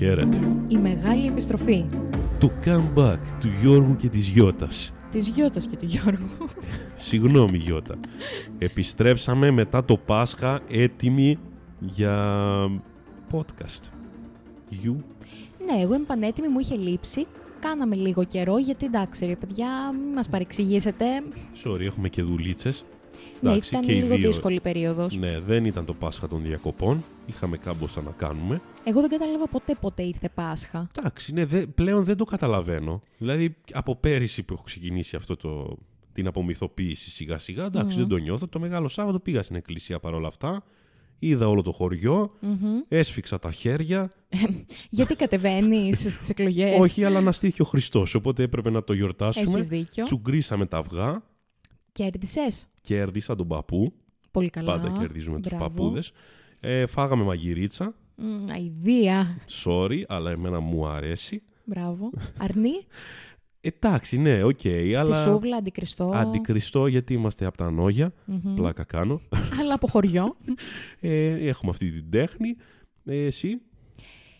Χαίρετε. Η μεγάλη επιστροφή Το comeback του Γιώργου και της Γιώτας. της Γιώτας και του Γιώργου. Συγγνώμη Γιώτα. Επιστρέψαμε μετά το Πάσχα έτοιμοι για podcast. You. ναι, εγώ είμαι πανέτοιμη, μου είχε λείψει. Κάναμε λίγο καιρό, γιατί εντάξει ρε παιδιά, μην μας παρεξηγήσετε. Sorry, έχουμε και δουλίτσες. Ναι, Εντάξει, ήταν και οι λίγο δύο. δύσκολη περίοδος. Ναι, δεν ήταν το Πάσχα των διακοπών. Είχαμε κάμποσα να κάνουμε. Εγώ δεν κατάλαβα ποτέ πότε ήρθε Πάσχα. Εντάξει, ναι, δε- πλέον δεν το καταλαβαίνω. Δηλαδή, από πέρυσι που έχω ξεκινήσει αυτό το, την απομυθοποίηση σιγά σιγά, εντάξει, δεν το νιώθω. Το Μεγάλο Σάββατο πήγα στην εκκλησία παρόλα αυτά. Είδα όλο το χωριό, Μμμ. έσφιξα τα χέρια. Γιατί κατεβαίνεις στις εκλογές; Όχι, αλλά αναστήθηκε ο Χριστός, οπότε έπρεπε να το γιορτάσουμε. Έχεις δίκιο. Τσουγκρίσαμε τα αυγά, Κέρδισες; κέρδισα τον παππού. Πολύ καλά. Πάντα κερδίζουμε τους Μπράβο. παππούδες. Ε, φάγαμε μαγειρίτσα. Μμ, αηδία. Sorry, αλλά εμένα μου αρέσει. Μπράβο. Αρνή; Εντάξει, ναι, οκ, Στη αλλά. σούβλα, αντικριστό. Αντικριστό γιατί είμαστε από τα Ανώγεια. Μμμ. Πλάκα κάνω. Αλλά από χωριό. Ε, έχουμε αυτή την τέχνη. Ε, εσύ;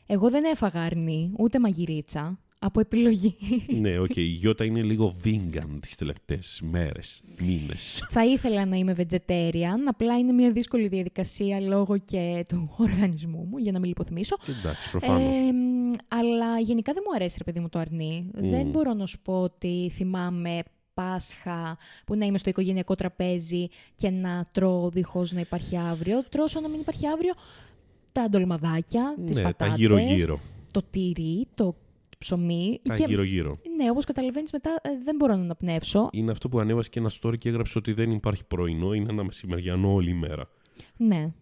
Εγώ δεν έφαγα αρνή, ούτε μαγειρίτσα. Από επιλογή. ναι, οκ. Η Γιώτα είναι λίγο vegan τις τελευταίες μέρες, μήνες. Θα ήθελα να είμαι vegetarian, απλά είναι μια δύσκολη διαδικασία λόγω και του οργανισμού μου, για να μην λιποθυμίσω. Εντάξει, προφανώς. Ε, μ, αλλά γενικά δεν μου αρέσει, ρε παιδί μου, το αρνί. Δεν μπορώ να σου πω ότι θυμάμαι Πάσχα που να είμαι στο οικογενειακό τραπέζι και να τρώω δίχως να υπάρχει αύριο. Τρώω όσο να μην υπάρχει αύριο τα ντολμαδάκια, τις ναι, τα πατάτες, γύρω-γύρω. το τυρί, το ψωμί. Τα γύρω-γύρω. Ναι, όπως καταλαβαίνεις μετά ε, δεν μπορώ να αναπνεύσω. Είναι αυτό που ανέβασε και ένα story και έγραψε ότι δεν υπάρχει πρωινό, είναι ένα μεσημεριανό όλη μέρα. Ναι.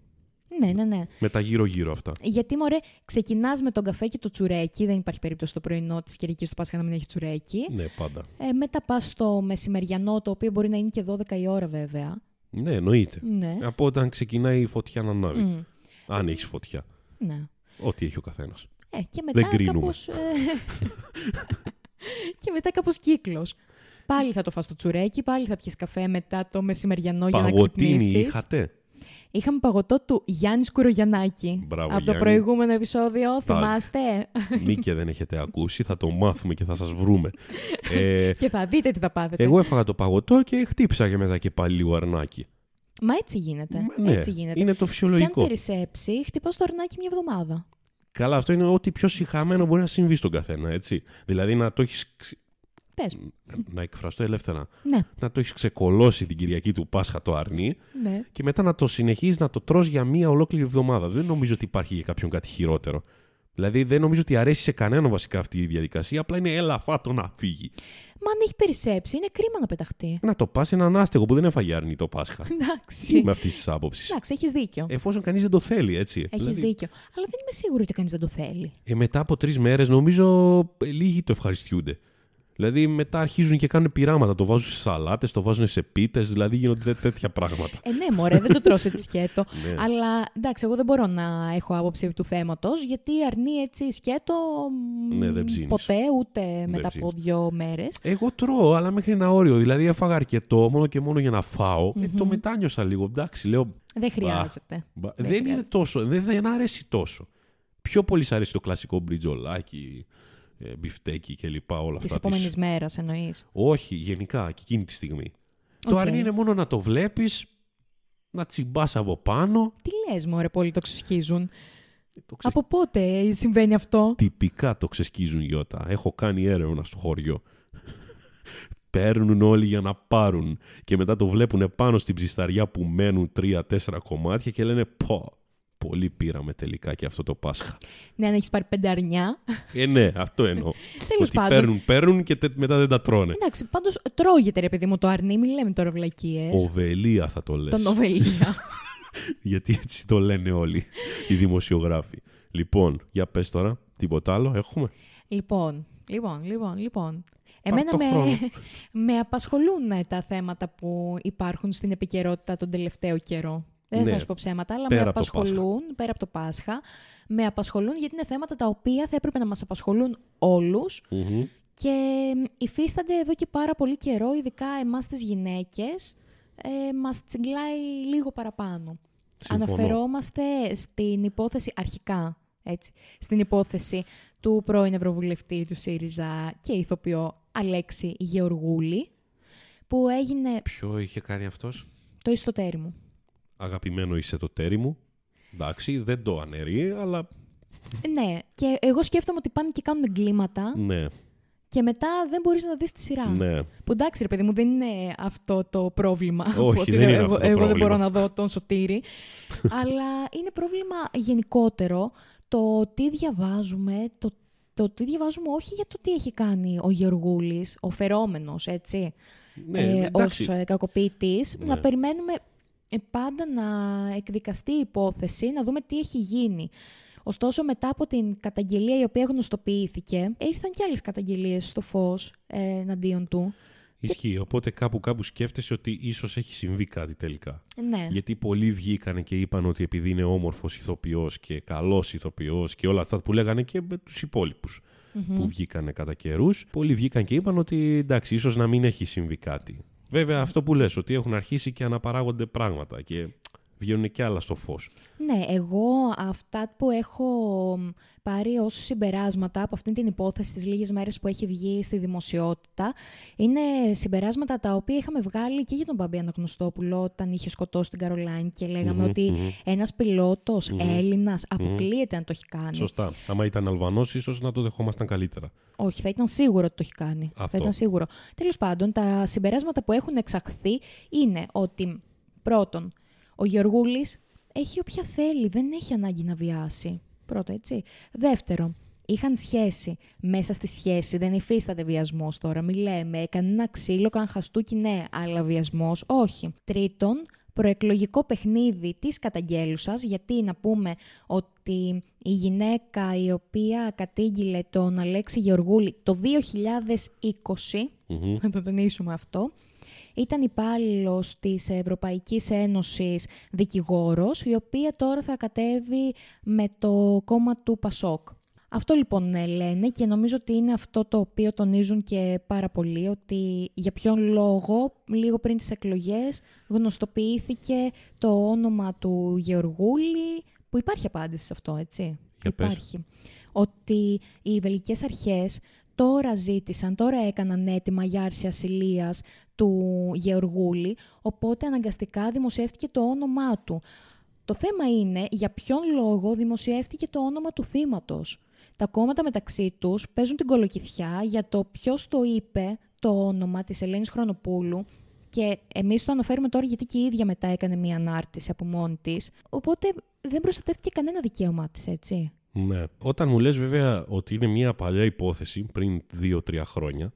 Ναι, ναι, ναι. Με τα γύρω-γύρω αυτά. Γιατί, μωρέ, ξεκινάς με τον καφέ και το τσουρέκι. Δεν υπάρχει περίπτωση το πρωινό της Κυριακής του Πάσχα να μην έχει τσουρέκι. Ναι, πάντα. Ε, μετά πας στο μεσημεριανό, το οποίο μπορεί να είναι και 12 η ώρα, βέβαια. Ναι, εννοείται. Ναι. Από όταν ξεκινάει η φωτιά να ανάβει. Μμ, Αν έχεις φωτιά. ναι. Ό,τι έχει ο καθένας. Ε, και μετά Δεν κρίνουμε. κάπως, ε, και μετά κάπως κύκλος. Πάλι θα το φας το τσουρέκι, πάλι θα πιεις καφέ μετά το μεσημεριανό για να Παγωτίνη ξυπνήσεις. είχατε; Είχαμε παγωτό του Γιάννη Κουρογιαννάκη. Μπράβο, από το Γιάννη. προηγούμενο επεισόδιο, Τα- θυμάστε; Μη και δεν έχετε ακούσει, θα το μάθουμε και θα σας βρούμε. ε, και θα δείτε τι θα πάθετε. εγώ έφαγα το παγωτό και χτύπησα και μετά και πάλι λίγο αρνάκι. Μα έτσι γίνεται. Μα ναι, έτσι γίνεται. είναι το Και αν φυσιολογικό. περισσέψει, χτυπάς το αρνάκι μια εβδομάδα. Καλά, αυτό είναι ό,τι πιο συχαμένο μπορεί να συμβεί στον καθένα, έτσι. Δηλαδή να το έχεις... ξε- Πες. να εκφραστώ ελεύθερα. Ναι, Να το έχεις ξεκολώσει την Κυριακή του Πάσχα το αρνί ναι. και μετά να το συνεχίζεις να το τρως για μία ολόκληρη εβδομάδα. Δεν νομίζω ότι υπάρχει για κάποιον κάτι χειρότερο. Δηλαδή δεν νομίζω ότι αρέσει σε κανέναν βασικά αυτή η διαδικασία. Απλά είναι έλα φάτο να φύγει. Μα αν έχει περισσέψει, είναι κρίμα να πεταχτεί. Να το πας έναν άστεγο που δεν έφαγε αρνί το Πάσχα. Εντάξει. Είμαι αυτής της άποψης; Εντάξει, έχεις δίκιο. Εφόσον κανείς δεν το θέλει, έτσι. Έχεις Δηλαδή, δίκιο. Αλλά δεν είμαι σίγουρη ότι κανείς δεν το θέλει. Ε, μετά από τρεις μέρες, νομίζω ε, λίγοι το ευχαριστιούνται. Δηλαδή μετά αρχίζουν και κάνουν πειράματα. Το βάζουν σε σαλάτες, το βάζουν σε πίτες, δηλαδή γίνονται τέ- τέτοια πράγματα. Ε, ναι, μωρέ, δεν το τρώω σε τη σκέτο. Ναι. Αλλά εντάξει, εγώ δεν μπορώ να έχω άποψη επί του θέματος, γιατί αρνεί έτσι σκέτο. μ, Ναι, δεν ψήνεις. Ποτέ, ούτε μετά από ψήνεις. δύο μέρες. Εγώ τρώω, αλλά μέχρι ένα όριο. Δηλαδή έφαγα αρκετό μόνο και μόνο για να φάω. Ε, το μετάνιωσα λίγο. Εντάξει, λέω. Δεν χρειάζεται. μπα, Δεν δεν είναι χρειάζεται. τόσο. Δεν, δεν αρέσει τόσο. Πιο πολύ σ' αρέσει το κλασικό μπριτζολάκι, ε, μπιφτέκι κλπ. Όλα Της αυτά. επόμενης της- μέρας εννοείς; Όχι, γενικά και εκείνη τη στιγμή. Το Οκ. αρνί είναι μόνο να το βλέπεις, να τσιμπάς από πάνω. Τι λες, μωρέ, πολύ το ξεσκίζουν; Το ξε... Από πότε συμβαίνει αυτό; Τυπικά το ξεσκίζουν Γιώτα. Έχω κάνει έρευνα στο χωριό. Παίρνουν όλοι για να πάρουν και μετά το βλέπουν πάνω στην ψισταριά που μένουν τρία-τέσσερα κομμάτια και λένε πω, πολύ πήραμε τελικά και αυτό το Πάσχα. Ναι, αν έχεις πάρει πέντε αρνιά. Ε, ναι, αυτό εννοώ. Τέλος Ότι πάντων. παίρνουν, παίρνουν και τε- μετά δεν τα τρώνε. Εντάξει, πάντως τρώγεται ρε παιδί μου το αρνί, μην λέμε τώρα βλακίες. Οβελία θα το λες. Το νοβελία. Γιατί έτσι το λένε όλοι οι δημοσιογράφοι. Λοιπόν, για πες τώρα, τίποτα άλλο έχουμε; λοιπόν, λοιπόν, λοιπόν, λοιπόν. Πάρ' Εμένα το με, χρόνο. με απασχολούν ε, τα θέματα που υπάρχουν στην επικαιρότητα τον τελευταίο καιρό. Δεν Ναι. θα σου πω ψέματα, αλλά Πέρα με από το Πάσχα. απασχολούν, πέρα από το Πάσχα, με απασχολούν γιατί είναι θέματα τα οποία θα έπρεπε να μας απασχολούν όλους Μμμ. και μ, υφίστανται εδώ και πάρα πολύ καιρό, ειδικά εμάς τις γυναίκες, ε, μας τσιγκλάει λίγο παραπάνω. Συμφωνώ. Αναφερόμαστε στην υπόθεση αρχικά έτσι, στην υπόθεση του πρώην Ευρωβουλευτή του ΣΥΡΙΖΑ και ηθοποιό Αλέξη Γεωργούλη, που έγινε Ποιο είχε κάνει αυτός; το ιστοτέρι μου. Αγαπημένο είσαι το τέρι μου. Εντάξει, δεν το αναιρεί, αλλά Ναι, και εγώ σκέφτομαι ότι πάνε και κάνουν εγκλήματα ναι, και μετά δεν μπορείς να δεις τη σειρά. ναι. Που εντάξει, ρε παιδί μου, δεν είναι αυτό το πρόβλημα. Όχι, Ότι δεν είναι εγώ, αυτό το εγώ δεν πρόβλημα. μπορώ να δω τον Σωτήρη. αλλά είναι πρόβλημα γενικότερο το τι διαβάζουμε, το, το τι διαβάζουμε όχι για το τι έχει κάνει ο Γεωργούλης, ο φερόμενος, έτσι, ναι ε, εντάξει. ως ε, κακοποιητής, Ναι. να περιμένουμε ε, πάντα να εκδικαστεί η υπόθεση, να δούμε τι έχει γίνει. Ωστόσο, μετά από την καταγγελία η οποία γνωστοποιήθηκε, ήρθαν και άλλες καταγγελίες στο φως ε, εναντίον του. Ισχύει. Οπότε κάπου κάπου σκέφτεσαι ότι ίσως έχει συμβεί κάτι τελικά. Ναι. Γιατί πολλοί βγήκανε και είπαν ότι επειδή είναι όμορφος ηθοποιός και καλός ηθοποιός και όλα αυτά που λέγανε και με τους υπόλοιπους που βγήκανε κατά καιρούς. Πολλοί βγήκαν και είπαν ότι εντάξει, ίσως να μην έχει συμβεί κάτι. Βέβαια αυτό που λες, ότι έχουν αρχίσει και αναπαράγονται πράγματα και βγαίνουν και άλλα στο φως. Ναι, εγώ αυτά που έχω πάρει ως συμπεράσματα από αυτήν την υπόθεση τις λίγες μέρες που έχει βγει στη δημοσιότητα είναι συμπεράσματα τα οποία είχαμε βγάλει και για τον Μπαμπή Αναγνωστόπουλο όταν είχε σκοτώσει την Καρολάιν και λέγαμε Μμμ, ότι μμμ. ένας πιλότος Έλληνας αποκλείεται να το έχει κάνει. Σωστά. Άμα ήταν Αλβανός, ίσως να το δεχόμασταν καλύτερα. Όχι, θα ήταν σίγουρο ότι το έχει κάνει. Αυτό. Θα ήταν σίγουρο. Τέλος πάντων, τα συμπεράσματα που έχουν εξαχθεί είναι ότι πρώτον, ο Γεωργούλης έχει όποια θέλει, δεν έχει ανάγκη να βιάσει. Πρώτο, έτσι. Δεύτερον, είχαν σχέση. Μέσα στη σχέση δεν υφίσταται βιασμός τώρα. Μη λέμε, έκανε ένα ξύλο, καν χαστούκι, ναι, αλλά βιασμός, όχι. Τρίτον, προεκλογικό παιχνίδι της καταγγέλουσας, γιατί να πούμε ότι η γυναίκα η οποία κατήγγειλε τον Αλέξη Γεωργούλη το 2020, Μμμ. να το τονίσουμε αυτό, ήταν υπάλληλος της Ευρωπαϊκής Ένωσης δικηγόρος, η οποία τώρα θα κατέβει με το κόμμα του Πασόκ. Αυτό λοιπόν ναι, λένε και νομίζω ότι είναι αυτό το οποίο τονίζουν και πάρα πολύ, ότι για ποιον λόγο λίγο πριν τις εκλογές γνωστοποιήθηκε το όνομα του Γεωργούλη, που υπάρχει απάντηση σε αυτό, έτσι. Για πες. υπάρχει. Ότι οι βελγικές αρχές τώρα ζήτησαν, τώρα έκαναν έτοιμα για άρση ασυλίας του Γεωργούλη, οπότε αναγκαστικά δημοσιεύτηκε το όνομά του. Το θέμα είναι για ποιον λόγο δημοσιεύτηκε το όνομα του θύματος. Τα κόμματα μεταξύ τους παίζουν την κολοκυθιά για το ποιος το είπε το όνομα της Ελένης Χρονοπούλου και εμείς το αναφέρουμε τώρα γιατί και η ίδια μετά έκανε μία ανάρτηση από μόνη της. Οπότε δεν προστατεύτηκε κανένα δικαίωμά της, έτσι. Ναι. Όταν μου λες βέβαια ότι είναι μια παλιά υπόθεση πριν 2-3 χρόνια,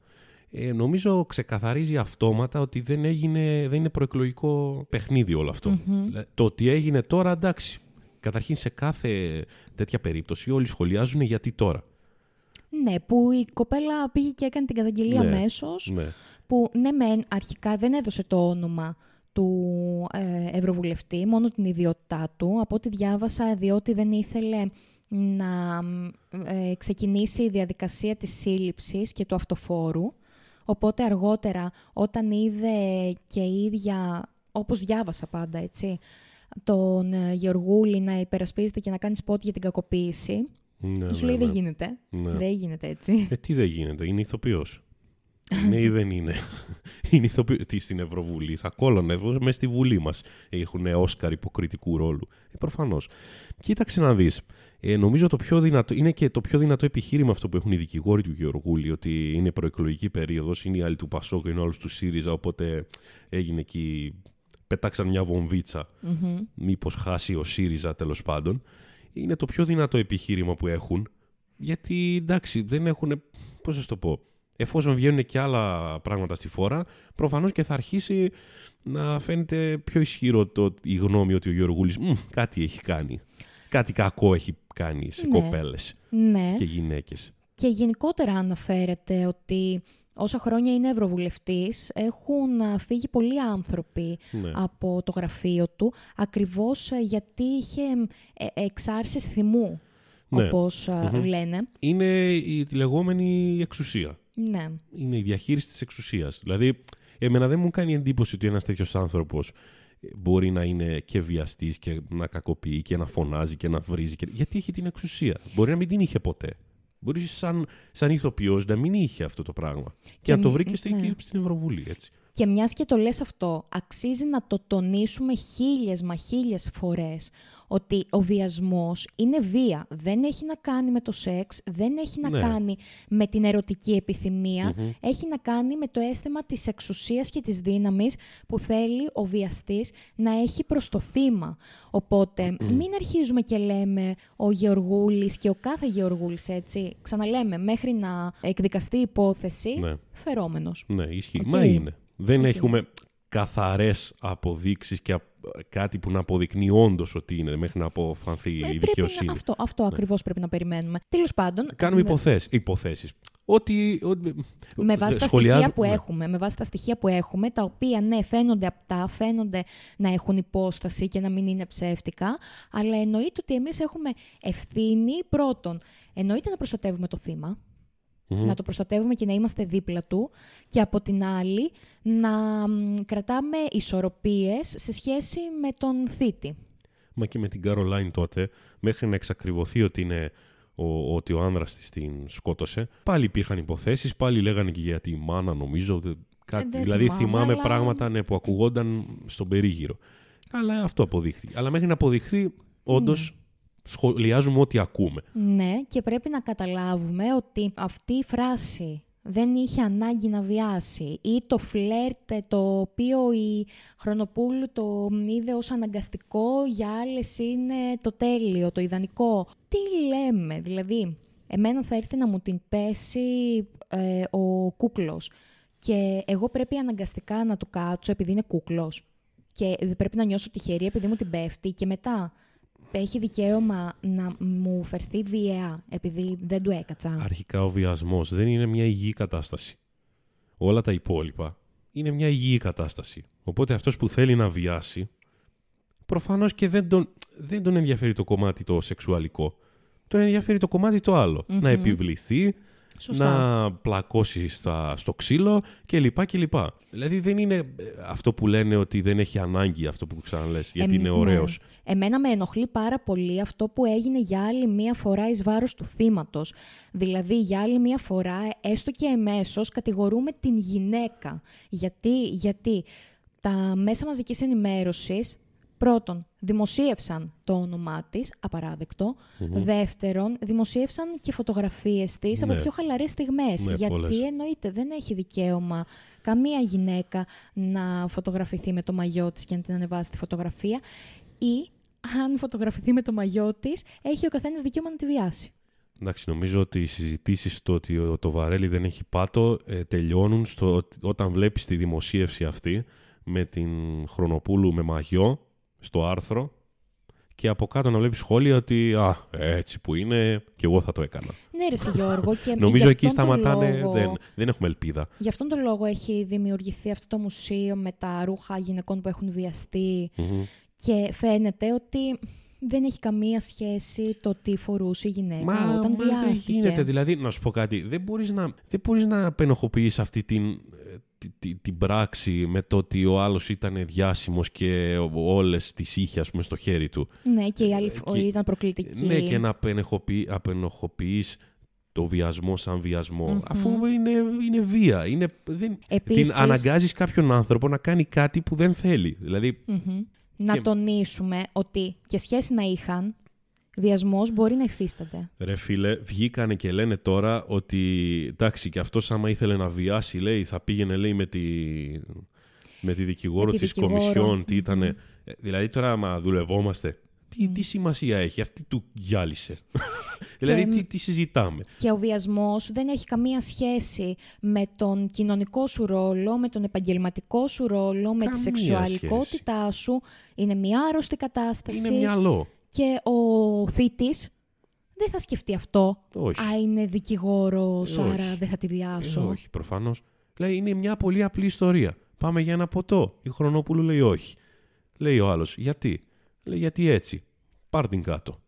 ε, νομίζω ξεκαθαρίζει αυτόματα ότι δεν, έγινε, δεν είναι προεκλογικό παιχνίδι όλο αυτό. Δηλαδή, Το ότι έγινε τώρα, εντάξει. Καταρχήν σε κάθε τέτοια περίπτωση όλοι σχολιάζουν γιατί τώρα. Ναι, που η κοπέλα πήγε και έκανε την καταγγελία Ναι. αμέσως, Ναι. που ναι μεν αρχικά δεν έδωσε το όνομα του ε, Ευρωβουλευτή, μόνο την ιδιότητά του, από ό,τι διάβασα, διότι δεν ήθελε να ε, ξεκινήσει η διαδικασία της σύλληψης και του αυτοφόρου. Οπότε αργότερα, όταν είδε και η ίδια, όπως διάβασα πάντα, έτσι, τον ε, Γεωργούλη να υπερασπίζεται και να κάνει σπότ για την κακοποίηση, Ναι, σου ναι, λέει ναι. δεν γίνεται. Ναι. Δεν γίνεται έτσι. Ε, τι δεν γίνεται, είναι ηθοποιός. Είναι ή δεν είναι. είναι ηθοποιός. Τι στην Ευρωβουλή, θα κόλλωνε εδώ μέσα στη Βουλή μας. Έχουν Όσκαρ υποκριτικού ρόλου. Ε, προφανώς. Κοίταξε να δεις. Ε, νομίζω το πιο δυνατό, είναι και το πιο δυνατό επιχείρημα αυτό που έχουν οι δικηγόροι του Γεωργούλη, ότι είναι προεκλογική περίοδος, είναι οι άλλοι του Πασόκ, είναι άλλους τους ΣΥΡΙΖΑ, οπότε έγινε εκεί, πετάξαν μια βομβίτσα, Μμμ. μήπως χάσει ο ΣΥΡΙΖΑ τέλος πάντων. Είναι το πιο δυνατό επιχείρημα που έχουν, γιατί εντάξει δεν έχουν, πώς να σου το πω, εφόσον βγαίνουν και άλλα πράγματα στη φόρα, προφανώς και θα αρχίσει να φαίνεται πιο ισχυρό το, η γνώμη ότι ο Γεωργούλης «Μμ, κάτι έχει κάνει. Κάτι κακό έχει κάνει σε Ναι. κοπέλες Ναι. και γυναίκες. Και γενικότερα αναφέρεται ότι όσα χρόνια είναι ευρωβουλευτής έχουν α, φύγει πολλοί άνθρωποι Ναι. από το γραφείο του ακριβώς ε, γιατί είχε ε, εξάρσεις θυμού, Ναι. όπως α, Μμμ. λένε. Είναι η τη λεγόμενη εξουσία. Ναι. είναι η διαχείριση της εξουσίας. Δηλαδή, εμένα δεν μου κάνει εντύπωση ότι ένας τέτοιος άνθρωπος μπορεί να είναι και βιαστής και να κακοποιεί και να φωνάζει και να βρίζει. Και... Γιατί έχει την εξουσία. Μπορεί να μην την είχε ποτέ. Μπορεί σαν, σαν ηθοποιός να μην είχε αυτό το πράγμα. Και, Και να το μ- βρήκε ναι. εκεί στην Ευρωβουλή. Έτσι. Και μιας και το λες αυτό, αξίζει να το τονίσουμε χίλιες μα χίλιες φορές ότι ο βιασμός είναι βία. Δεν έχει να κάνει με το σεξ, δεν έχει να Ναι. κάνει με την ερωτική επιθυμία, έχει να κάνει με το αίσθημα της εξουσίας και της δύναμης που θέλει ο βιαστής να έχει προς το θύμα. Οπότε μην αρχίζουμε και λέμε ο Γεωργούλης και ο κάθε Γεωργούλης έτσι, ξαναλέμε, μέχρι να εκδικαστεί η υπόθεση, Ναι. φερόμενος. Ναι, ισχύει. Οκ. Μα είναι. Δεν Οκ. έχουμε καθαρές αποδείξεις και απ- κάτι που να αποδεικνύει όντως ότι είναι μέχρι να αποφανθεί Ε, η πρέπει δικαιοσύνη. Να, αυτό αυτό ακριβώς πρέπει να περιμένουμε. Τέλος πάντων, Κάνουμε με, υποθέσεις. υποθέσεις. Ότι, ότι- με βάση τα σχολιάζω- στοιχεία που ναι. έχουμε, με βάση τα στοιχεία που έχουμε, τα οποία ναι φαίνονται απτά, φαίνονται να έχουν υπόσταση και να μην είναι ψεύτικα, αλλά εννοείται ότι εμείς έχουμε ευθύνη πρώτον, εννοείται να προστατεύουμε το θύμα, Μμμ. να το προστατεύουμε και να είμαστε δίπλα του και από την άλλη να μ, κρατάμε ισορροπίες σε σχέση με τον θήτη. Μα και με την Καρολάιν τότε, μέχρι να εξακριβωθεί ότι, είναι ο, ότι ο άνδρας της την σκότωσε, πάλι υπήρχαν υποθέσεις, πάλι λέγανε και για τη μάνα νομίζω. δε- Κάτι, Ε, δεν δηλαδή θυμάμαι, θυμάμαι αλλά- πράγματα ναι, που ακουγόνταν στον περίγυρο. Αλλά αυτό αποδείχθηκε. Αλλά μέχρι να αποδειχθεί, όντως σχολιάζουμε ό,τι ακούμε. Ναι, και πρέπει να καταλάβουμε ότι αυτή η φράση δεν είχε ανάγκη να βιάσει ή το φλερτ το οποίο η Χρονοπούλου το είδε ως αναγκαστικό, για άλλες είναι το τέλειο, το ιδανικό. Τι λέμε, δηλαδή, εμένα θα έρθει να μου την πέσει ε, ο κούκλος και εγώ πρέπει αναγκαστικά να του κάτσω επειδή είναι κούκλος και πρέπει να νιώσω τυχερή επειδή μου την πέφτει και μετά έχει δικαίωμα να μου φερθεί βία επειδή δεν του έκατσα. Αρχικά ο βιασμός δεν είναι μια υγιή κατάσταση. Όλα τα υπόλοιπα είναι μια υγιή κατάσταση. Οπότε αυτός που θέλει να βιάσει, προφανώς και δεν τον, δεν τον ενδιαφέρει το κομμάτι το σεξουαλικό. Τον ενδιαφέρει το κομμάτι το άλλο. Να επιβληθεί, Σωστά. να πλακώσει στα, στο ξύλο κλπ. κλπ. Δηλαδή δεν είναι ε, αυτό που λένε ότι δεν έχει ανάγκη αυτό που ξαναλες, γιατί Εμ, είναι ναι. ωραίος. Εμένα με ενοχλεί πάρα πολύ αυτό που έγινε για άλλη μία φορά εις βάρος του θύματος. Δηλαδή, για άλλη μία φορά, έστω και εμέσως, κατηγορούμε την γυναίκα. Γιατί, γιατί τα μέσα μαζικής ενημέρωσης, πρώτον, δημοσίευσαν το όνομά της, απαράδεκτο. Δεύτερον, δημοσίευσαν και φωτογραφίες της από Ναι. πιο χαλαρές στιγμές. Ναι, γιατί πολλές. εννοείται δεν έχει δικαίωμα καμία γυναίκα να φωτογραφηθεί με το μαγιό της και να την ανεβάσει τη φωτογραφία ή αν φωτογραφηθεί με το μαγιό της, έχει ο καθένας δικαίωμα να τη βιάσει. Εντάξει, νομίζω ότι οι συζητήσεις στο ότι ο- το Βαρέλι δεν έχει πάτο ε, τελειώνουν στο, ότι όταν βλέπεις τη δημοσίευση αυτή με την Χρονοπούλου με μαγιό στο άρθρο και από κάτω να βλέπεις σχόλια ότι α, έτσι που είναι και εγώ θα το έκανα. Ναι, ρε συ, Γιώργο, και Νομίζω γι' εκεί αυτόν τον σταματάνε, λόγο- δεν, δεν έχουμε ελπίδα. Γι' αυτόν τον λόγο έχει δημιουργηθεί αυτό το μουσείο με τα ρούχα γυναικών που έχουν βιαστεί Μμμ. και φαίνεται ότι δεν έχει καμία σχέση το τι φορούσε η γυναίκα όταν μα δεν βιάστηκε. γίνεται. Δηλαδή, να σου πω κάτι, δεν μπορείς να, δεν μπορείς να απενοχοποιείς αυτή την, ε, τη- τη- την πράξη με το ότι ο άλλος ήταν διάσημος και όλες τις είχε ας πούμε, στο χέρι του. Ναι, και η άλλη Ε, φ- και- ήταν προκλητική. Ναι, και να απενεχοποιείς, απενοχοποιείς το βιασμό σαν βιασμο αφού είναι, είναι βία. Είναι, δεν, Επίσης- την αναγκάζεις κάποιον άνθρωπο να κάνει κάτι που δεν θέλει. Δηλαδή, Μμμ. Να Και- τονίσουμε ότι και σχέση να είχαν, βιασμός μπορεί να υφίσταται. ρε φίλε, βγήκανε και λένε τώρα ότι εντάξει και αυτός άμα ήθελε να βιάσει, λέει, θα πήγαινε λέει με τη, με τη δικηγόρο Με τη της δικηγόρο. Κομισιόν, τι ήτανε. Ε, Δηλαδή τώρα άμα δουλευόμαστε, τι, τι σημασία έχει, αυτή του γυάλισε. δηλαδή τι, τι συζητάμε. Και ο βιασμός δεν έχει καμία σχέση με τον κοινωνικό σου ρόλο, με τον επαγγελματικό σου ρόλο, με τη Καμία σεξουαλικότητά σου. Είναι μια άρρωστη κατάσταση. Είναι μυαλό. Και ο θήτης δεν θα σκεφτεί αυτό. Όχι. Α, είναι δικηγόρος, Ε, όχι. άρα δεν θα τη Ε, βιάσω. όχι, προφανώς. Λέει είναι μια πολύ απλή ιστορία. Πάμε για ένα ποτό. Η Χρονόπουλου λέει όχι. Λέει ο άλλος, γιατί; Λέει γιατί έτσι; Πάρ την κάτω.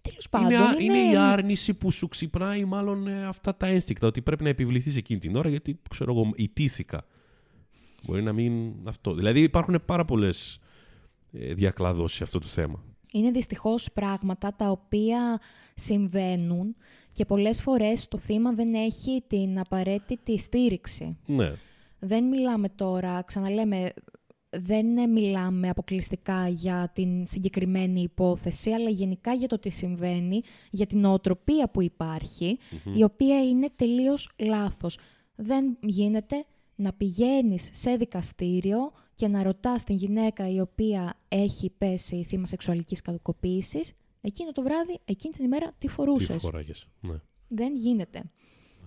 Τέλος πάντων, είναι, α- είναι... είναι η άρνηση που σου ξυπνάει μάλλον ε, αυτά τα ένστικτα. Ότι πρέπει να επιβληθείς εκείνη την ώρα γιατί ξέρω εγώ, ιτήθηκα. Μπορεί να μην αυτό. Δηλαδή υπάρχουν πάρα πολλές ε, διακλαδώσεις αυτό το θέμα. Είναι δυστυχώς πράγματα τα οποία συμβαίνουν και πολλές φορές το θύμα δεν έχει την απαραίτητη στήριξη. Ναι. Δεν μιλάμε τώρα, ξαναλέμε, δεν μιλάμε αποκλειστικά για την συγκεκριμένη υπόθεση, αλλά γενικά για το τι συμβαίνει, για την οτροπία που υπαρχει η οποία είναι τελείως λάθος. Δεν γίνεται να πηγαίνεις σε δικαστήριο και να ρωτάς την γυναίκα η οποία έχει πέσει θύμα σεξουαλικής κακοποίησης, εκείνο το βράδυ, εκείνη την ημέρα, τι φορούσες. Τι φοράγες. Ναι. Δεν γίνεται.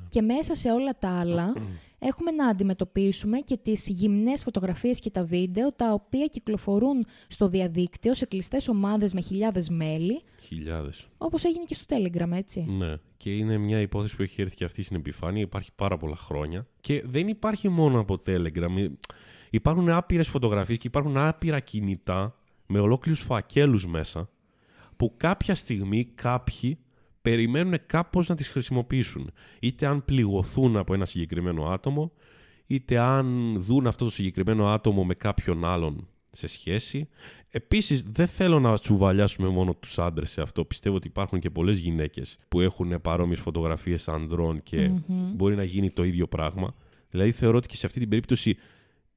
Και μέσα σε όλα τα άλλα έχουμε να αντιμετωπίσουμε και τις γυμνές φωτογραφίες και τα βίντεο τα οποία κυκλοφορούν στο διαδίκτυο σε κλειστές ομάδες με χιλιάδες μέλη. Χιλιάδες. Όπως έγινε και στο Telegram, έτσι. Ναι. Και είναι μια υπόθεση που έχει έρθει και αυτή στην επιφάνεια. Υπάρχει πάρα πολλά χρόνια. Και δεν υπάρχει μόνο από Telegram. Υπάρχουν άπειρες φωτογραφίες και υπάρχουν άπειρα κινητά με ολόκληρους φακέλους μέσα που κάποια στιγμή κάποιοι περιμένουν κάπως να τις χρησιμοποιήσουν. Είτε αν πληγωθούν από ένα συγκεκριμένο άτομο, είτε αν δουν αυτό το συγκεκριμένο άτομο με κάποιον άλλον σε σχέση. Επίσης, δεν θέλω να τσουβαλιάσουμε μόνο τους άντρες σε αυτό. Πιστεύω ότι υπάρχουν και πολλές γυναίκες που έχουν παρόμοιες φωτογραφίες ανδρών και μπορεί να γίνει το ίδιο πράγμα. Δηλαδή, θεωρώ ότι και σε αυτή την περίπτωση,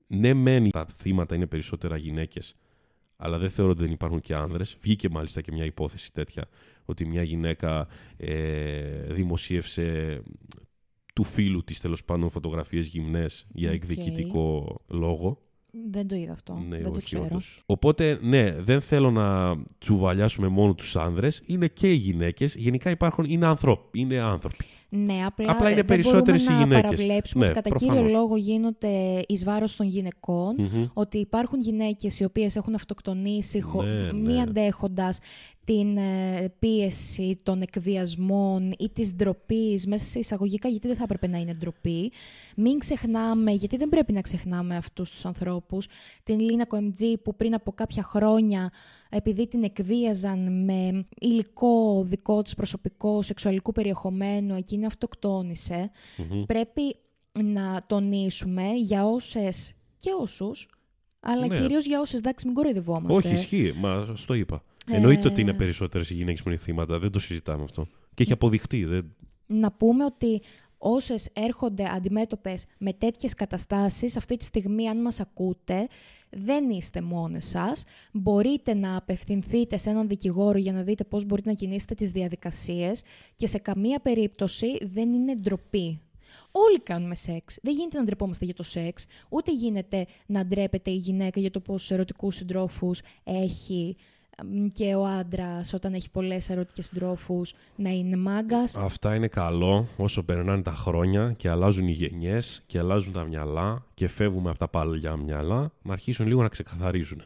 ναι, μένει τα θύματα είναι περισσότερα γυναίκες, αλλά δεν θεωρώ ότι δεν υπάρχουν και άνδρες. Βγήκε μάλιστα και μια υπόθεση τέτοια, ότι μια γυναίκα ε, δημοσίευσε του φίλου της τέλος πάντων φωτογραφίες γυμνές για Οκ. εκδικητικό λόγο. Δεν το είδα αυτό. Ναι, δεν το όχι ξέρω. όντως. Οπότε, ναι, δεν θέλω να τσουβαλιάσουμε μόνο τους άνδρες. Είναι και οι γυναίκες. Γενικά υπάρχουν, είναι άνθρωποι. Είναι άνθρωποι. Ναι, απλά, Απλά είναι δεν περισσότερες μπορούμε οι να γυναίκες. παραβλέψουμε Ναι, ότι κατά προφανώς. κύριο λόγο γίνονται εις βάρος των γυναικών, Μμμ. ότι υπάρχουν γυναίκες οι οποίες έχουν αυτοκτονήσει χω... Ναι, μη ναι. αντέχοντας την ε, πίεση των εκβιασμών ή της ντροπής μέσα σε εισαγωγικά, γιατί δεν θα έπρεπε να είναι ντροπή. Μην ξεχνάμε, γιατί δεν πρέπει να ξεχνάμε αυτούς τους ανθρώπους, την Λίνα Κοεμτζή που πριν από κάποια χρόνια επειδή την εκβίαζαν με υλικό δικό της προσωπικό σεξουαλικού περιεχομένου, εκείνη αυτοκτόνησε. Μμμ. Πρέπει να τονίσουμε για όσες και όσους, αλλά Ναι. κυρίως για όσες, εντάξει, μην κοροϊδευόμαστε. Όχι, ισχύει. Μα στο είπα. Εννοείται ότι είναι Ε. περισσότερες οι γυναίκες που είναι θύματα. Δεν το συζητάμε αυτό. Και έχει αποδειχτεί. Δεν... Να πούμε ότι όσες έρχονται αντιμέτωπες με τέτοιες καταστάσεις, αυτή τη στιγμή αν μας ακούτε, δεν είστε μόνες σας. Μπορείτε να απευθυνθείτε σε έναν δικηγόρο για να δείτε πώς μπορείτε να κινήσετε τις διαδικασίες και σε καμία περίπτωση δεν είναι ντροπή. Όλοι κάνουμε σεξ. Δεν γίνεται να ντρεπόμαστε για το σεξ, ούτε γίνεται να ντρέπεται η γυναίκα για το πόσους ερωτικούς συντρόφους έχει μ, και ο άντρας όταν έχει πολλές ερωτικές συντρόφους να είναι μάγκας. Αυτά είναι καλό όσο περνάνε τα χρόνια και αλλάζουν οι γενιές και αλλάζουν τα μυαλά και φεύγουμε από τα παλιά μυαλά να αρχίσουν λίγο να ξεκαθαρίζουν.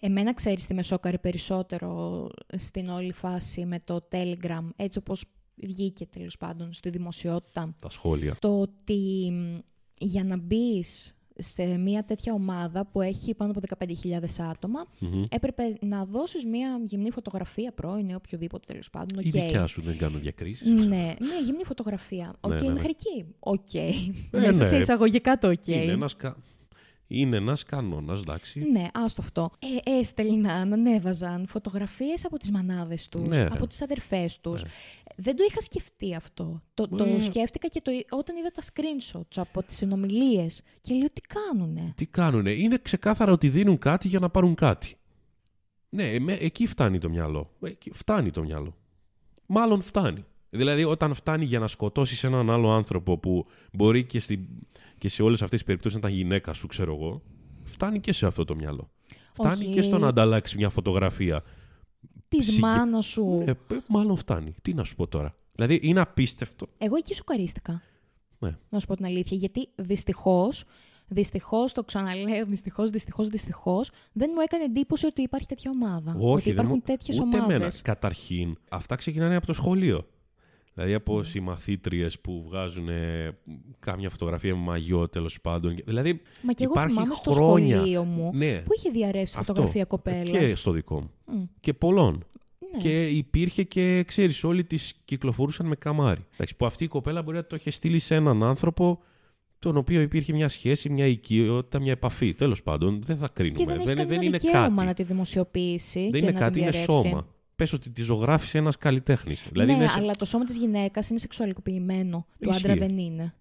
Εμένα ξέρεις τι με σόκαρε περισσότερο στην όλη φάση με το Telegram, έτσι όπως βγήκε τέλος πάντων στη δημοσιότητα. Τα σχόλια. Το ότι μ, για να μπεις σε μια τέτοια ομάδα που έχει πάνω από 15.000 άτομα, Μμμ. έπρεπε να δώσεις μια γυμνή φωτογραφία πρώην ή οποιοδήποτε τέλος πάντων. Η οκ. δικιά σου δεν κάνω διακρίσεις. Ναι, μια γυμνή φωτογραφία. Οκ, Ναι, ναι, ναι. μέχρι εκεί. Οκ. Ε, Μέσα σε ναι. εισαγωγικά το οκ. Είναι ένας κα... είναι ένας κανόνας, εντάξει. Ναι, άστο αυτό. Ε, έστελναν, ανέβαζαν φωτογραφίες από τις μανάδες τους, Ναι. από τις αδερφές τους. Ναι. Δεν το είχα σκεφτεί αυτό. Το, το Ε. σκέφτηκα και το, όταν είδα τα screenshots από τις συνομιλίες και λέω τι κάνουνε; Τι κάνουνε; Είναι ξεκάθαρα ότι δίνουν κάτι για να πάρουν κάτι. Ναι, εμέ- εκεί φτάνει το μυαλό. Εκεί φτάνει το μυαλό. Μάλλον φτάνει. Δηλαδή, όταν φτάνει για να σκοτώσεις έναν άλλο άνθρωπο που μπορεί και, στη, και σε όλες αυτές τις περιπτώσεις να ήταν γυναίκα σου, ξέρω εγώ, φτάνει και σε αυτό το μυαλό. Φτάνει Όχι. και στο να ανταλλάξεις μια φωτογραφία. Της Συγκε- μάνας σου. Ε, ε, μάλλον φτάνει. Τι να σου πω τώρα. Δηλαδή, είναι απίστευτο. Εγώ εκεί σοκαρίστηκα. Ναι. Να σου πω την αλήθεια. Γιατί δυστυχώς, δυστυχώς, το ξαναλέω, δυστυχώς, δυστυχώς, δυστυχώς, δεν μου έκανε εντύπωση ότι υπάρχει τέτοια ομάδα. ότι δεν υπάρχουν μου- τέτοιες ούτε ομάδες. εμένα. Καταρχήν, αυτά ξεκινάνε από το σχολείο. Δηλαδή από συμμαθήτριες που βγάζουν ε, κάμια φωτογραφία με μαγιό τέλος πάντων. Δηλαδή Μα και εγώ υπάρχει θυμάμαι στο χρόνια. σχολείο μου Ναι, που είχε διαρρεύσει αυτό. φωτογραφία κοπέλας. Και στο δικό μου. Μμ. Και πολλών. Ναι. Και υπήρχε και, ξέρεις, όλοι τις κυκλοφορούσαν με καμάρι. Εντάξει, που αυτή η κοπέλα μπορεί να το είχε στείλει σε έναν άνθρωπο τον οποίο υπήρχε μια σχέση, μια οικειότητα, μια επαφή. Τέλος πάντων, δεν θα κρίνουμε. Και δεν έχει δεν, δεν είναι δικαίωμα κάτι. να τη δημοσιοποιήσει Δεν και είναι να κάτι, την είναι διαρρεύσει. σώμα. Πες ότι τη ζωγράφισε ένας καλλιτέχνης. Δηλαδή ναι, είναι σε- αλλά το σώμα της γυναίκας είναι σεξουαλικοποιημένο. Του Ισχύει. άντρα δεν είναι.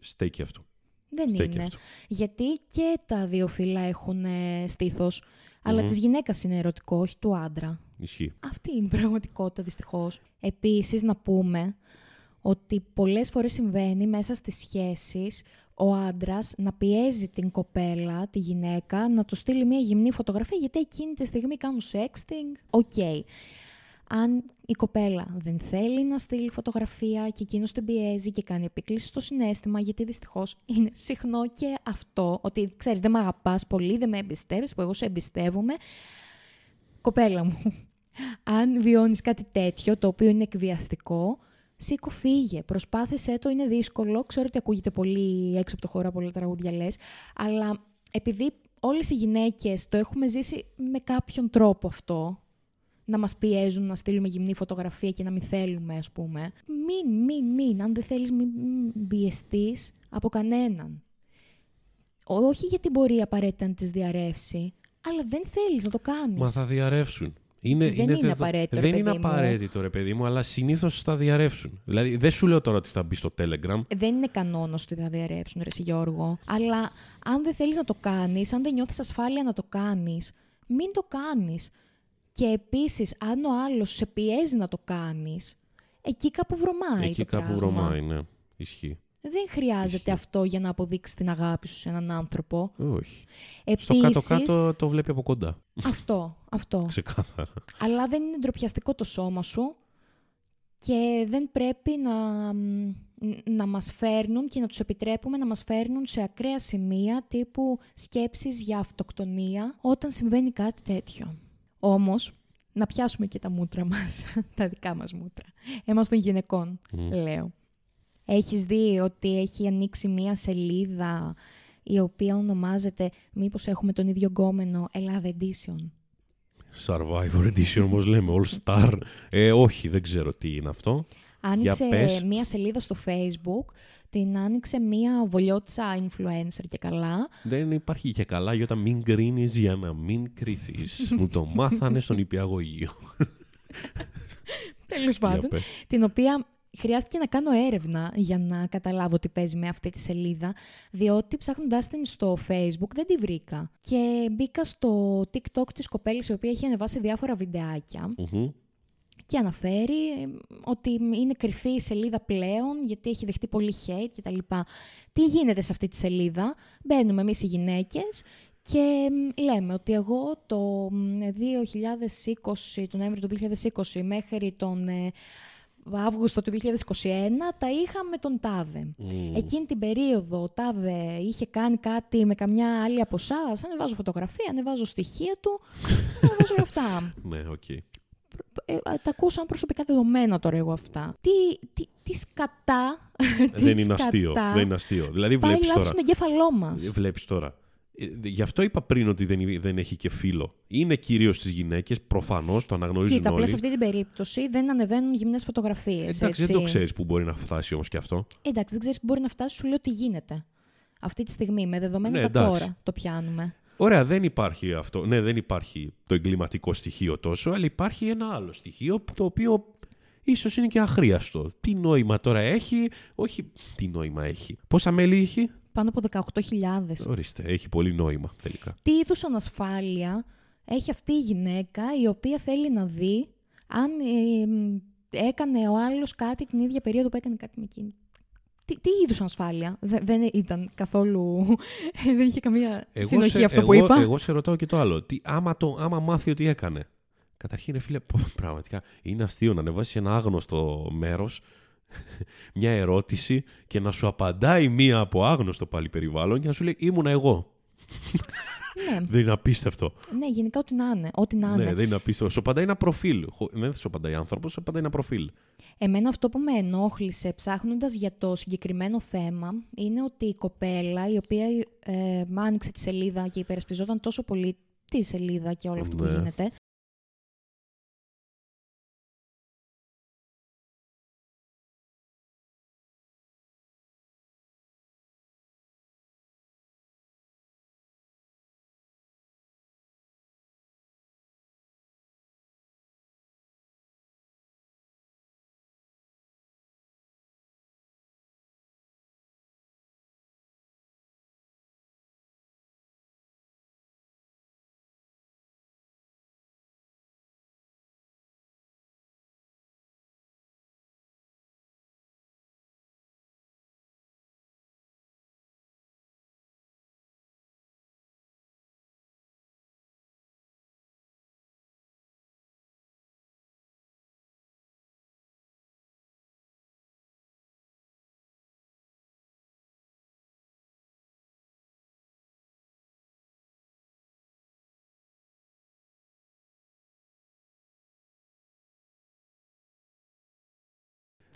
Στέκει αυτό. Δεν Στέκει είναι. αυτό. Γιατί και τα δύο φύλα έχουν ε, στήθος, αλλά Μμμ. της γυναίκας είναι ερωτικό, όχι του άντρα. Ισχύει. Αυτή είναι η πραγματικότητα δυστυχώς. Επίσης να πούμε ότι πολλές φορές συμβαίνει μέσα στις σχέσεις ο άντρας να πιέζει την κοπέλα, τη γυναίκα, να του στείλει μια γυμνή φωτογραφία γιατί εκείνη τη στιγμή κάνουν sexting. Οκ. Αν η κοπέλα δεν θέλει να στείλει φωτογραφία και εκείνος την πιέζει και κάνει επίκληση στο συνέστημα, γιατί δυστυχώς είναι συχνό και αυτό, ότι ξέρεις δεν με αγαπάς πολύ, δεν με εμπιστεύεσαι, που εγώ σε εμπιστεύομαι, κοπέλα μου, αν βιώνεις κάτι τέτοιο, το οποίο είναι εκβιαστικό, σήκω φύγε, προσπάθησέ το, είναι δύσκολο, ξέρω ότι ακούγεται πολύ έξω από το χώρο, πολλά τραγούδια λες, αλλά επειδή όλες οι γυναίκες το έχουμε ζήσει με κάποιον τρόπο αυτό, να μας πιέζουν να στείλουμε γυμνή φωτογραφία και να μην θέλουμε, ας πούμε. Μην, μην, μην. Αν δεν θέλεις, μην, μην πιεστείς από κανέναν. Όχι γιατί μπορεί απαραίτητα να τις διαρρεύσει, αλλά δεν θέλεις να το κάνεις. Μα θα διαρρεύσουν. Είναι, Δεν είναι δεδο- απαραίτητο, ρε Δεν είναι παιδί μου. απαραίτητο, ρε παιδί μου, αλλά συνήθως θα διαρρεύσουν. Δηλαδή, δεν σου λέω τώρα ότι θα μπει στο Telegram. Δεν είναι κανόνος ότι θα διαρρεύσουν, ρε εσύ Γιώργο. Αλλά αν δεν θέλεις να το κάνεις, αν δεν νιώθεις ασφάλεια να το κάνεις, μην το κάνεις. Και επίσης, αν ο άλλος σε πιέζει να το κάνεις, εκεί κάπου βρωμάει Εκεί το κάπου πράγμα. βρωμάει, ναι. Ισχύει. Δεν χρειάζεται Ισχύει. αυτό για να αποδείξεις την αγάπη σου σε έναν άνθρωπο. Όχι. Επίσης, Στο κάτω-κάτω το βλέπει από κοντά. αυτό, αυτό. Ξεκάθαρα. Αλλά δεν είναι ντροπιαστικό το σώμα σου και δεν πρέπει να, μ, να μας φέρνουν και να τους επιτρέπουμε να μας φέρνουν σε ακραία σημεία τύπου σκέψεις για αυτοκτονία όταν συμβαίνει κάτι τέτοιο. Όμως, να πιάσουμε και τα μούτρα μας, τα δικά μας μούτρα. Εμάς των γυναικών, Μμ. λέω. Έχεις δει ότι έχει ανοίξει μία σελίδα η οποία ονομάζεται «Μήπως έχουμε τον ίδιο γκόμενο Ελλάδα Edition». Survivor Edition, όπως λέμε. All Star. Ε, όχι, δεν ξέρω τι είναι αυτό. Άνοιξε πες. μία σελίδα στο Facebook, την άνοιξε μία βολιώτσα influencer και καλά. Δεν υπάρχει και καλά για μην κρίνεις για να μην κρυθεί. Μου το μάθανε στον υπηαγωγείο. Τέλος Για πάντων. πες. την οποία χρειάστηκε να κάνω έρευνα για να καταλάβω τι παίζει με αυτή τη σελίδα, διότι ψάχνοντάς την στο Facebook δεν τη βρήκα. Και μπήκα στο TikTok της κοπέλας η οποία έχει ανεβάσει διάφορα βιντεάκια Μμμ. Και αναφέρει ε, ότι είναι κρυφή η σελίδα πλέον γιατί έχει δεχτεί πολύ hate κτλ. Τι γίνεται σε αυτή τη σελίδα, μπαίνουμε εμείς οι γυναίκες και μ, λέμε ότι εγώ το μ, 2020, τον Νοέμβριο του 2020 μέχρι τον ε, Αύγουστο του 2021 τα είχα με τον Τάδε. Μμ. Εκείνη την περίοδο ο Τάδε είχε κάνει κάτι με καμιά άλλη από εσάς. Ανεβάζω φωτογραφία, ανεβάζω στοιχεία του. Ανεβάζω όλα αυτά. Ναι, οκ. Ε, τα ακούω σαν προσωπικά δεδομένα τώρα εγώ αυτά. Τι, τι, τι σκατά. τι δεν είναι αστείο. σκατά Δεν είναι αστείο. Δηλαδή, Πάει βλέπεις λάθος τώρα. στον εγκέφαλό μας. Βλέπεις τώρα. Ε, Γι' αυτό είπα πριν ότι δεν, δεν έχει και φίλο. Είναι κυρίως στις γυναίκες, προφανώς το αναγνωρίζουν Κοίτα, απλά όλοι. σε αυτή την περίπτωση δεν ανεβαίνουν γυμνές φωτογραφίες. Εντάξει, δεν το ξέρεις που μπορεί να φτάσει όμως και αυτό. Εντάξει, δεν ξέρεις που μπορεί να φτάσει, σου λέω τι γίνεται. Αυτή τη στιγμή, με δεδομένα Ναι, τα εντάξει. τώρα το πιάνουμε. Ωραία, δεν υπάρχει αυτό. Ναι, δεν υπάρχει το εγκληματικό στοιχείο τόσο, αλλά υπάρχει ένα άλλο στοιχείο που- το οποίο ίσως είναι και αχρίαστο. Τι νόημα τώρα έχει, όχι τι νόημα έχει. Πόσα μέλη έχει, Πάνω από 18.000. ορίστε, έχει πολύ νόημα τελικά. Τι είδους ανασφάλεια έχει αυτή η γυναίκα η οποία θέλει να δει αν ε, μ, έκανε ο άλλος κάτι την ίδια περίοδο που έκανε κάτι με εκείνη; Τι, τι είδους ανασφάλεια. Δε- δεν ήταν καθόλου... δεν είχε καμία συνοχή σε, αυτό εγώ, που είπα. Εγώ σε ρωτάω και το άλλο. Τι, άμα, το, άμα μάθει ότι έκανε. Καταρχήν, ρε φίλε, πω, πραγματικά είναι αστείο να ανεβάσεις ένα άγνωστο μέρος μια ερώτηση και να σου απαντάει μία από άγνωστο πάλι περιβάλλον και να σου λέει ήμουνα εγώ. Ναι, Δεν είναι απίστευτο. ναι, γενικά ό,τι να είναι. Ό,τι να είναι. Ναι, δεν είναι απίστευτο. Σου απαντάει ένα προφίλ. Χω- Δεν σου απαντάει άνθρωπος, σου απαντάει ένα προφίλ. Εμένα αυτό που με ενόχλησε ψάχνοντας για το συγκεκριμένο θέμα είναι ότι η κοπέλα η οποία ε, μ' άνοιξε τη σελίδα και υπερασπιζόταν τόσο πολύ τη σελίδα και όλο αυτό που Ναι. γίνεται,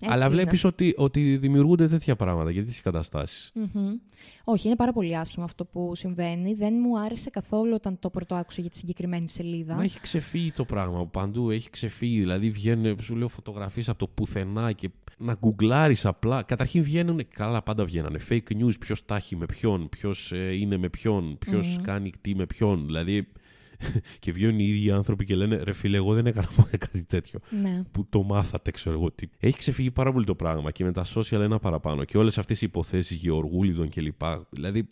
Έτσι Αλλά είναι. βλέπεις ότι, ότι δημιουργούνται τέτοια πράγματα για τέτοιες καταστάσεις. Μμμ. Όχι, είναι πάρα πολύ άσχημο αυτό που συμβαίνει. Δεν μου άρεσε καθόλου όταν το πρώτο άκουσα για τη συγκεκριμένη σελίδα. Μα έχει ξεφύγει το πράγμα από παντού. Έχει ξεφύγει. Δηλαδή βγαίνουν, σου λέω, φωτογραφίες από το πουθενά και να γκουγκλάρεις απλά. Καταρχήν βγαίνουν. Καλά, πάντα βγαίνανε. Fake news. Ποιος τάχει με ποιον, ποιος είναι με ποιον, ποιος Μμμ. κάνει τι με ποιον. Δηλαδή. και βγαίνουν οι ίδιοι άνθρωποι και λένε ρε φίλε, εγώ δεν έκανα ποτέ κάτι τέτοιο. Ναι. Που το μάθατε, ξέρω εγώ τι. Έχει ξεφύγει πάρα πολύ το πράγμα και με τα social ένα παραπάνω. Και όλες αυτές οι υποθέσεις Γεωργούλιδων κλπ. Δηλαδή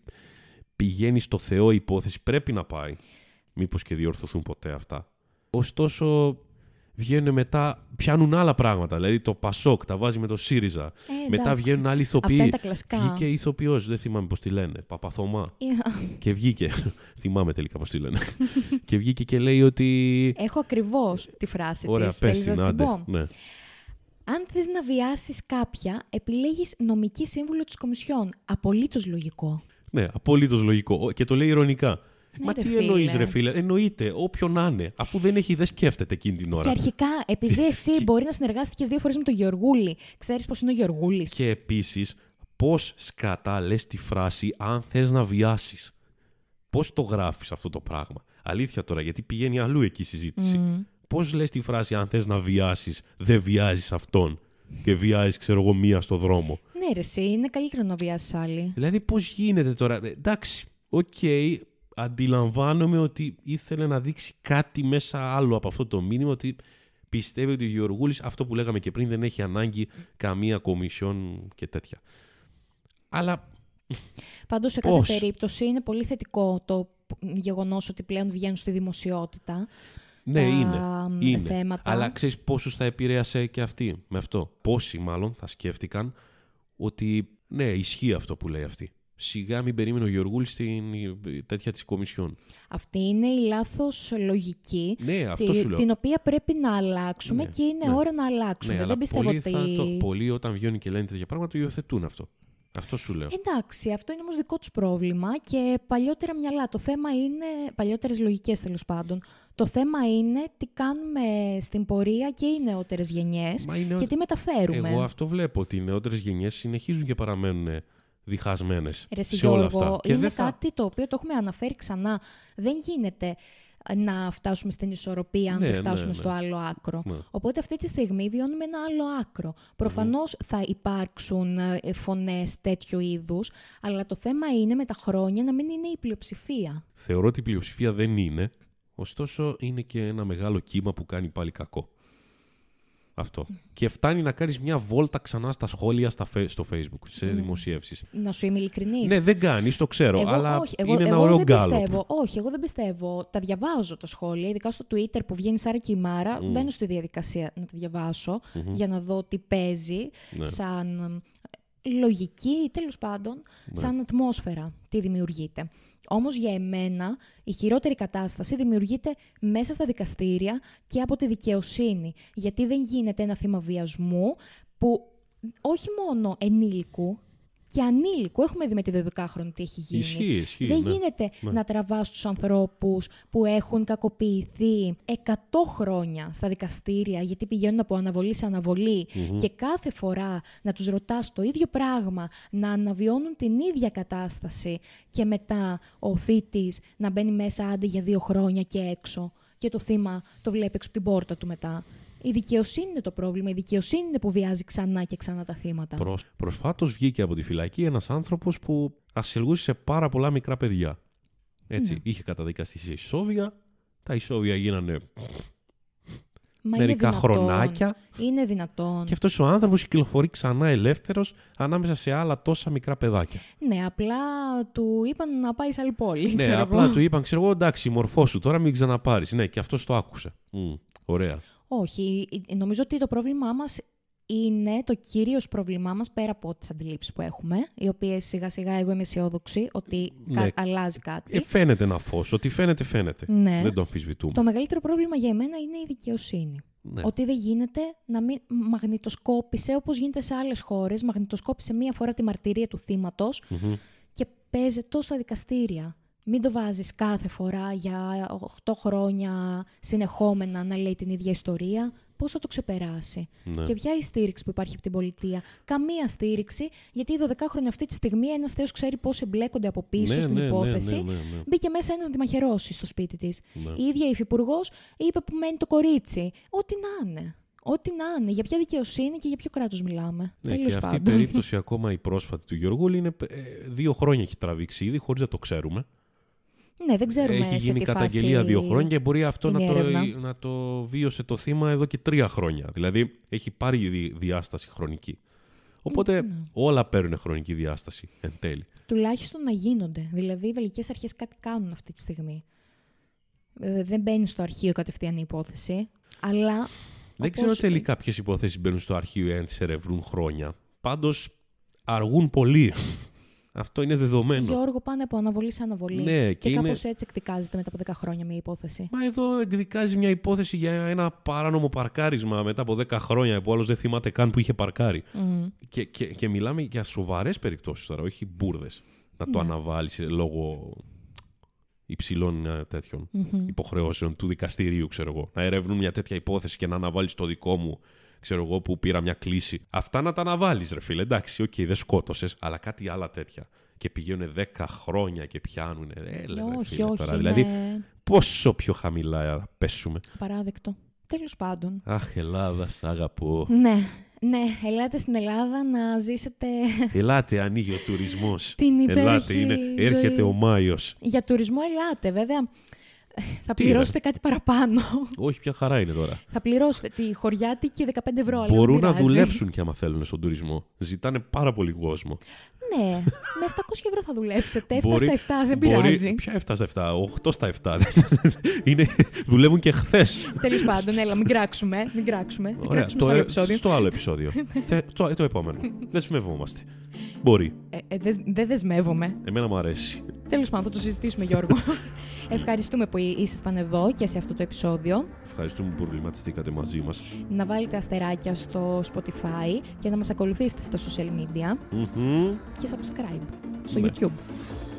πηγαίνει στο Θεό η υπόθεση. Πρέπει να πάει. Μήπως και διορθωθούν ποτέ αυτά. Ωστόσο, βγαίνουν μετά, πιάνουν άλλα πράγματα. Δηλαδή το Πασόκ τα βάζει με το ΣΥΡΙΖΑ. Ε, μετά εντάξει. βγαίνουν άλλοι Αυτά ηθοποιοί. είναι τα κλασικά. Βγήκε ηθοποιός, δεν θυμάμαι πώς τη λένε. Παπαθωμά. Ε, Και βγήκε. θυμάμαι τελικά πώς τη λένε. και βγήκε και λέει ότι. Έχω ακριβώς τη φράση Ωραία, της. πες Θέλεις να την σου την άντε. πω. Ναι. Αν θες να βιάσεις κάποια, επιλέγεις νομική σύμβουλο της Κομισιόν. Απολύτως λογικό. Ναι, απολύτως λογικό. Ο- Και το λέει ηρωνικά. Ναι, Μα ρε τι φίλε. εννοείς, ρε φίλε; Εννοείται, όποιον να είναι. Αφού δεν έχει, δεν σκέφτεται εκείνη την Και ώρα. αρχικά, επειδή εσύ μπορεί να συνεργάστηκες δύο φορές με τον Γεωργούλη, ξέρεις πώς είναι ο Γεωργούλης; Και επίσης, πώς σκατά λες τη φράση αν θες να βιάσεις. Πώς το γράφεις αυτό το πράγμα; Αλήθεια τώρα, γιατί πηγαίνει αλλού εκεί η συζήτηση. Μμ. Πώς λες τη φράση αν θες να βιάσεις, δεν βιάζεις αυτόν. Και βιάζεις, ξέρω εγώ, μία στο δρόμο. Ναι, ρε, εσύ, είναι καλύτερο να βιάσεις άλλη. Δηλαδή, πώς γίνεται τώρα; Ε, Εντάξει, οκ, αντιλαμβάνομαι ότι ήθελε να δείξει κάτι μέσα άλλο από αυτό το μήνυμα ότι πιστεύει ότι ο Γεωργούλης, αυτό που λέγαμε και πριν, δεν έχει ανάγκη καμία κομισιόν και τέτοια. Αλλά Πάντως, σε κάθε Πώς; περίπτωση είναι πολύ θετικό το γεγονός ότι πλέον βγαίνουν στη δημοσιότητα. ναι, τα, είναι. μ, είναι. θέματα. Αλλά ξέρεις πόσους θα επηρέασε και αυτή με αυτό; Πόσοι μάλλον θα σκέφτηκαν ότι ναι, ισχύει αυτό που λέει αυτή. Σιγά μην περίμενε ο Γεωργούλης στην ε, τέτοια της κομισιόν. Αυτή είναι η λάθος λογική, Ναι, αυτό τη- σου λέω. την οποία πρέπει να αλλάξουμε Ναι, και είναι ναι. ώρα να αλλάξουμε. Ναι, Δεν αλλά πιστεύω πολλοί, ότι... θα το, πολλοί όταν βγαίνουν και λένε τέτοια πράγματα το υιοθετούν αυτό. Αυτό σου λέω. Εντάξει, αυτό είναι όμως δικό τους πρόβλημα και παλιότερα μυαλά. Το θέμα είναι, παλιότερες λογικές τέλος πάντων, το θέμα είναι τι κάνουμε στην πορεία και οι νεότερες γενιές Μα οι νεο- και τι μεταφέρουμε. Εγώ αυτό βλέπω ότι οι νεότερες γενιές συνεχίζουν και παραμένουν διχασμένες Ρε εσύ, σε όλα Γιώργο, αυτά. Και είναι δεν θα... κάτι το οποίο το έχουμε αναφέρει ξανά. Δεν γίνεται να φτάσουμε στην ισορροπία αν Ναι, δεν ναι, φτάσουμε ναι. στο άλλο άκρο. Ναι. Οπότε αυτή τη στιγμή βιώνουμε ένα άλλο άκρο. Προφανώς θα υπάρξουν ε, φωνές τέτοιου είδους, αλλά το θέμα είναι με τα χρόνια να μην είναι η πλειοψηφία. Θεωρώ ότι η πλειοψηφία δεν είναι, ωστόσο είναι και ένα μεγάλο κύμα που κάνει πάλι κακό. Αυτό. Και φτάνει να κάνεις μια βόλτα ξανά στα σχόλια στα, φε- στο facebook, σε δημοσιεύσεις. Να σου είμαι ειλικρινής. Ναι, δεν κάνεις, το ξέρω, Εγώ, αλλά όχι, εγώ, είναι ένα εγώ ωραίο δεν γκάλωπ. πιστεύω. Όχι, εγώ δεν πιστεύω. Τα διαβάζω τα σχόλια, ειδικά στο Twitter που βγαίνει Σάρα και η Μάρα. Μπαίνω στη διαδικασία να τα διαβασω για να δω τι παίζει Ναι. σαν ε, λογική ή τέλος πάντων Ναι. σαν ατμόσφαιρα, τι δημιουργείται. Όμως για εμένα η χειρότερη κατάσταση δημιουργείται μέσα στα δικαστήρια και από τη δικαιοσύνη. Γιατί δεν γίνεται ένα θύμα βιασμού που όχι μόνο ενήλικου και ανήλικου, έχουμε δει με τη 12χρονη τι έχει γίνει. Ισχύει, ισχύει. Δεν ναι. γίνεται Ναι. να τραβάς τους ανθρώπους που έχουν κακοποιηθεί 100 χρόνια στα δικαστήρια γιατί πηγαίνουν από αναβολή σε αναβολη και κάθε φορά να τους ρωτάς το ίδιο πράγμα, να αναβιώνουν την ίδια κατάσταση και μετά ο θήτης να μπαίνει μέσα άντε για δύο χρόνια και έξω και το θύμα το βλέπει έξω από την πόρτα του μετά. Η δικαιοσύνη είναι το πρόβλημα. Η δικαιοσύνη είναι που βιάζει ξανά και ξανά τα θύματα. Προς, προσφάτως βγήκε από τη φυλακή ένας άνθρωπος που ασυλγούσε σε πάρα πολλά μικρά παιδιά. Έτσι, Ναι. είχε καταδικαστεί σε ισόβια, τα ισόβια γίνανε Μα μερικά είναι δυνατόν. χρονάκια Είναι δυνατόν. και αυτός ο άνθρωπος κυκλοφορεί ξανά ελεύθερος ανάμεσα σε άλλα τόσα μικρά παιδάκια. Ναι, απλά του είπαν να πάει σε άλλη πόλη. ναι, ξέρω απλά εγώ. του είπαν, ξέρω εγώ, εντάξει, μορφώσου τώρα, μην ξαναπάρεις. Ναι, και αυτός το άκουσε. Μμ, ωραία. Όχι, ε, νομίζω ότι το πρόβλημά μας είναι το κύριος πρόβλημά μας πέρα από τις αντιλήψεις που έχουμε, οι οποίες σιγά σιγά εγώ είμαι αισιόδοξη ότι κα- Ναι. αλλάζει κάτι. Ε, φαίνεται ένα φως. Ότι φαίνεται, φαίνεται. Ναι. Δεν το αμφισβητούμε. Το μεγαλύτερο πρόβλημα για εμένα είναι η δικαιοσύνη. Ναι. Ότι δεν γίνεται να μην μαγνητοσκόπησε όπως γίνεται σε άλλες χώρες, μαγνητοσκόπησε μία φορά τη μαρτυρία του θύματος Μμμ. και παίζεται στα δικαστήρια. Μην το βάζεις κάθε φορά για 8 χρόνια συνεχόμενα να λέει την ίδια ιστορία. πώς θα το ξεπεράσει; Ναι. Και ποια η στήριξη που υπάρχει από την πολιτεία; Καμία στήριξη, γιατί οι 12 χρόνια αυτή τη στιγμή ένας Θεός ξέρει πώς εμπλέκονται από πίσω Ναι, στην ναι, ναι, υπόθεση. ναι, ναι, ναι. Μπήκε μέσα ένας να τη μαχαιρώσει στο σπίτι της. Ναι. Η ίδια η υφυπουργός είπε που μένει το κορίτσι. Ό,τι να είναι. Ό,τι να είναι. Για ποια δικαιοσύνη και για ποιο κράτος μιλάμε. Ναι, Τέλος και αυτή η πάντων. περίπτωση ακόμα η πρόσφατη του Γιωργούλη είναι ε, δύο χρόνια έχει τραβήξει ήδη χωρίς να το ξέρουμε. Ναι, δεν ξέρουμε έχει σε γίνει τι καταγγελία φάση δύο χρόνια και μπορεί αυτό να είναι το, έρευνα. να το βίωσε το θύμα εδώ και τρία χρόνια. Δηλαδή έχει πάρει δι- διάσταση χρονική. Οπότε Ναι. όλα παίρνουν χρονική διάσταση εν τέλει. Τουλάχιστον να γίνονται. Δηλαδή, οι βελγικέ αρχές κάτι κάνουν αυτή τη στιγμή. Ε, δεν μπαίνει στο αρχείο κατευθείαν η υπόθεση. Αλλά. Δεν όπως- ξέρω τελικά ποιες υποθέσεις μπαίνουν στο αρχείο εάν τις ερευνούν χρόνια. Πάντως αργούν πολύ. Αυτό είναι δεδομένο. Γιώργο, πάνε από αναβολή σε αναβολή. Ναι, και και είναι- κάπως έτσι εκδικάζεται μετά από 10 χρόνια μια υπόθεση. Μα εδώ εκδικάζει μια υπόθεση για ένα παράνομο παρκάρισμα μετά από 10 χρόνια που άλλος δεν θυμάται καν που είχε παρκάρει. Μμμ. Και, και, και μιλάμε για σοβαρές περιπτώσεις τώρα, όχι μπουρδες. Να το Ναι. αναβάλεις λόγω υψηλών ε, τέτοιων υποχρεώσεων του δικαστηρίου, ξέρω εγώ. Να ερευνούν μια τέτοια υπόθεση και να αναβάλεις το δικό μου, ξέρω εγώ, που πήρα μια κλήση. Αυτά να τα αναβάλεις, ρε φίλε. Εντάξει, οκ, δεν σκότωσες, αλλά κάτι άλλα τέτοια. Και πηγαίνουν 10 χρόνια και πιάνουν. Έλα, ρε όχι, φίλε, όχι. τώρα. είναι Δηλαδή, πόσο πιο χαμηλά ε, πέσουμε. απαράδεκτο. Τέλος πάντων. Αχ, Ελλάδα, σ' αγαπώ. Ναι, ναι, ελάτε στην Ελλάδα να ζήσετε Ελάτε, ανοίγει ο τουρισμός. την υπέροχη Ελάτε, είναι, έρχεται ζωή. ο Μάιος. Για τουρισμό ελάτε, βέβαια. Θα Τι πληρώσετε κάτι παραπάνω. Όχι, πια χαρά είναι τώρα. Θα πληρώσετε τη χωριάτικη 15 ευρώ. αλλά Μπορούν δεν να πειράζει. δουλέψουν και άμα θέλουν στον τουρισμό. Ζητάνε πάρα πολύ κόσμο. Ναι, με 700 ευρώ θα δουλέψετε. 7 Μπορεί- στα 7 δεν μπορεί- πειράζει. Ποια 7 στα 7, 8 στα 7. είναι, δουλεύουν και χθες. Τέλος πάντων, έλα, μην κράξουμε. Μην κράξουμε. Μην κράξουμε στο άλλο επεισόδιο. στο άλλο επεισόδιο. Θε- το, το επόμενο. Δεσμευόμαστε. Μπορεί. Ε, ε, δε- δεν δεσμεύομαι. Εμένα μου αρέσει. Τέλος πάντων, θα το συζητήσουμε, Γιώργο. Ευχαριστούμε που ήσασταν εδώ και σε αυτό το επεισόδιο. Ευχαριστούμε που προβληματιστήκατε μαζί μας. Να βάλετε αστεράκια στο Spotify και να μας ακολουθήσετε στα social media και subscribe στο Ναι. YouTube.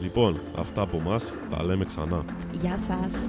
Λοιπόν, αυτά από εμά. Τα λέμε ξανά. Γεια σας!